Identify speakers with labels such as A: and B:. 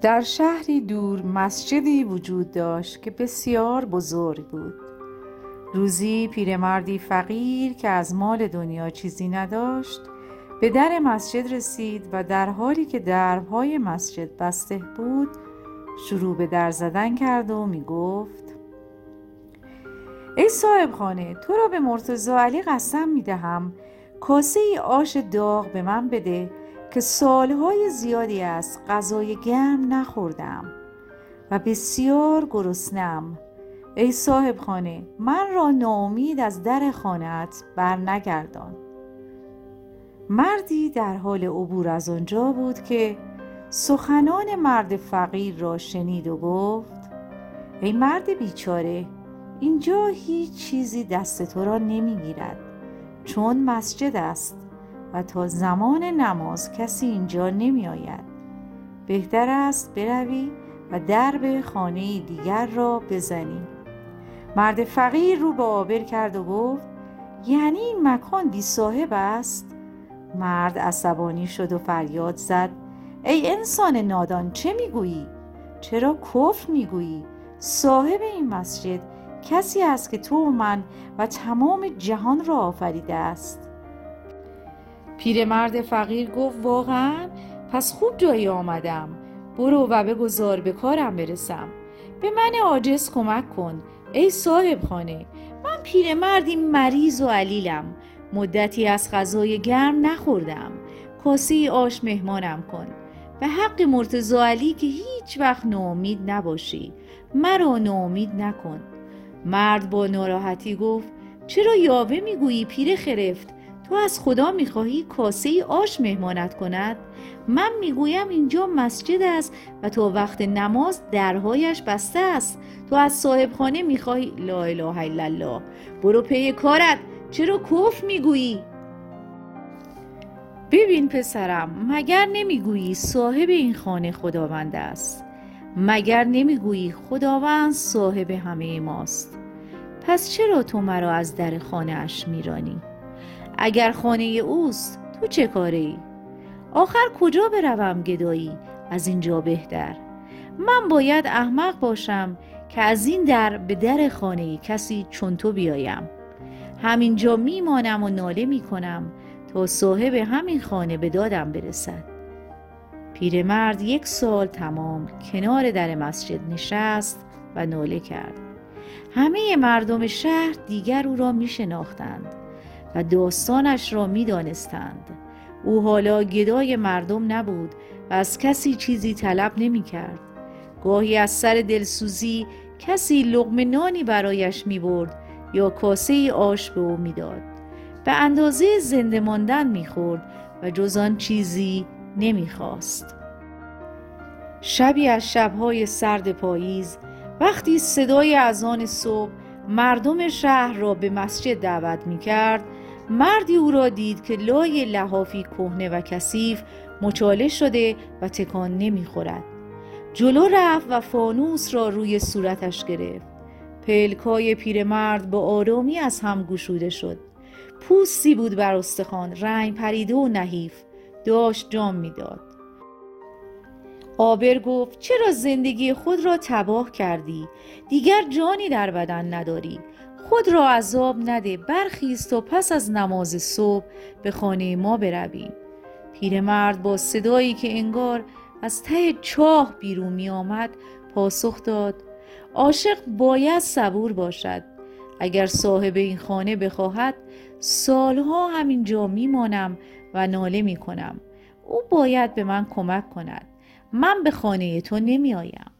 A: در شهری دور مسجدی وجود داشت که بسیار بزرگ بود. روزی پیرمردی فقیر که از مال دنیا چیزی نداشت به در مسجد رسید و در حالی که درهای مسجد بسته بود شروع به در زدن کرد و می گفت ای صاحب خانه تو را به مرتضا علی قسم می دهم کاسه ای آش داغ به من بده که سالهای زیادی است غذای گرم نخوردم و بسیار گرسنم. ای صاحب خانه من را ناامید از در خانهت بر نگردان مردی در حال عبور از آنجا بود که سخنان مرد فقیر را شنید و گفت ای مرد بیچاره اینجا هیچ چیزی دست تو را نمی‌گیرد چون مسجد است. و تا زمان نماز کسی اینجا نمی آید بهتر است بروی و درب خانه دیگر را بزنی. مرد فقیر رو به آبر کرد و گفت یعنی این مکان بی صاحب است؟ مرد عصبانی شد و فریاد زد ای انسان نادان چه می‌گویی؟ چرا کفر می‌گویی؟ صاحب این مسجد کسی است که تو و من و تمام جهان را آفریده است. پیرمرد فقیر گفت واقعا؟ پس خوب جایی آمدم. برو و بگذار به کارم برسم. به من عاجز کمک کن. ای صاحب خانه من پیرمردی مریض و علیلم. مدتی از غذای گرم نخوردم. کاسه آش مهمانم کن. به حق مرتزا علی که هیچ وقت ناامید نباشی. مرا ناامید نکن. مرد با ناراحتی گفت چرا یاوه می‌گویی؟ پیر خرفت. تو از خدا می‌خواهی کاسه آش مهمانت کند. من می‌گویم اینجا مسجد است و تا وقت نماز درهایش بسته است. تو از صاحب خانه می‌خواهی لا اله الا الله. برو پی کارت. چرا کف می‌گویی؟ ببین پسرم مگر نمی‌گویی صاحب این خانه خداوند است؟ مگر نمی‌گویی خداوند صاحب همه ماست؟ پس چرا تو مرا از در خانه اش میرانی؟ اگر خانه اوست تو چه کاره ای؟ آخر کجا بروم گدایی؟ از اینجا بهتر. من باید احمق باشم که از این در به در خانه کسی چون تو بیایم. همینجا میمانم و ناله می‌کنم تا صاحب همین خانه به دادم برسد. پیرمرد یک سال تمام کنار در مسجد نشست و ناله کرد. همه مردم شهر دیگر او را می شناختند و داستانش را می دانستند. او حالا گدای مردم نبود و از کسی چیزی طلب نمی کرد. گاهی از سر دلسوزی کسی لغم نانی برایش می برد یا کاسه آش به او می‌داد. به اندازه زنده ماندن می‌خورد و جز آن چیزی نمی‌خواست. شبی از شبهای سرد پاییز وقتی صدای اذان صبح مردم شهر را به مسجد دعوت می کرد مردی او را دید که لای لحافی کهنه و کثیف مچاله شده و تکان نمی‌خورد. جلو رفت و فانوس را روی صورتش گرفت. پلکای پیرمرد با آرامی از هم گشوده شد. پوستی بود بر استخوان رنگ پریده و نحیف. داشت جام می‌داد. آبر گفت چرا زندگی خود را تباه کردی؟ دیگر جانی در بدن نداری. خود را عذاب نده برخیست و پس از نماز صبح به خانه ما برویم. پیرمرد با صدایی که انگار از ته چاه بیرون می آمد پاسخ داد عاشق باید صبور باشد. اگر صاحب این خانه بخواهد سالها همینجا میمانم و ناله می کنم او باید به من کمک کند. من به خانه تو نمی آیم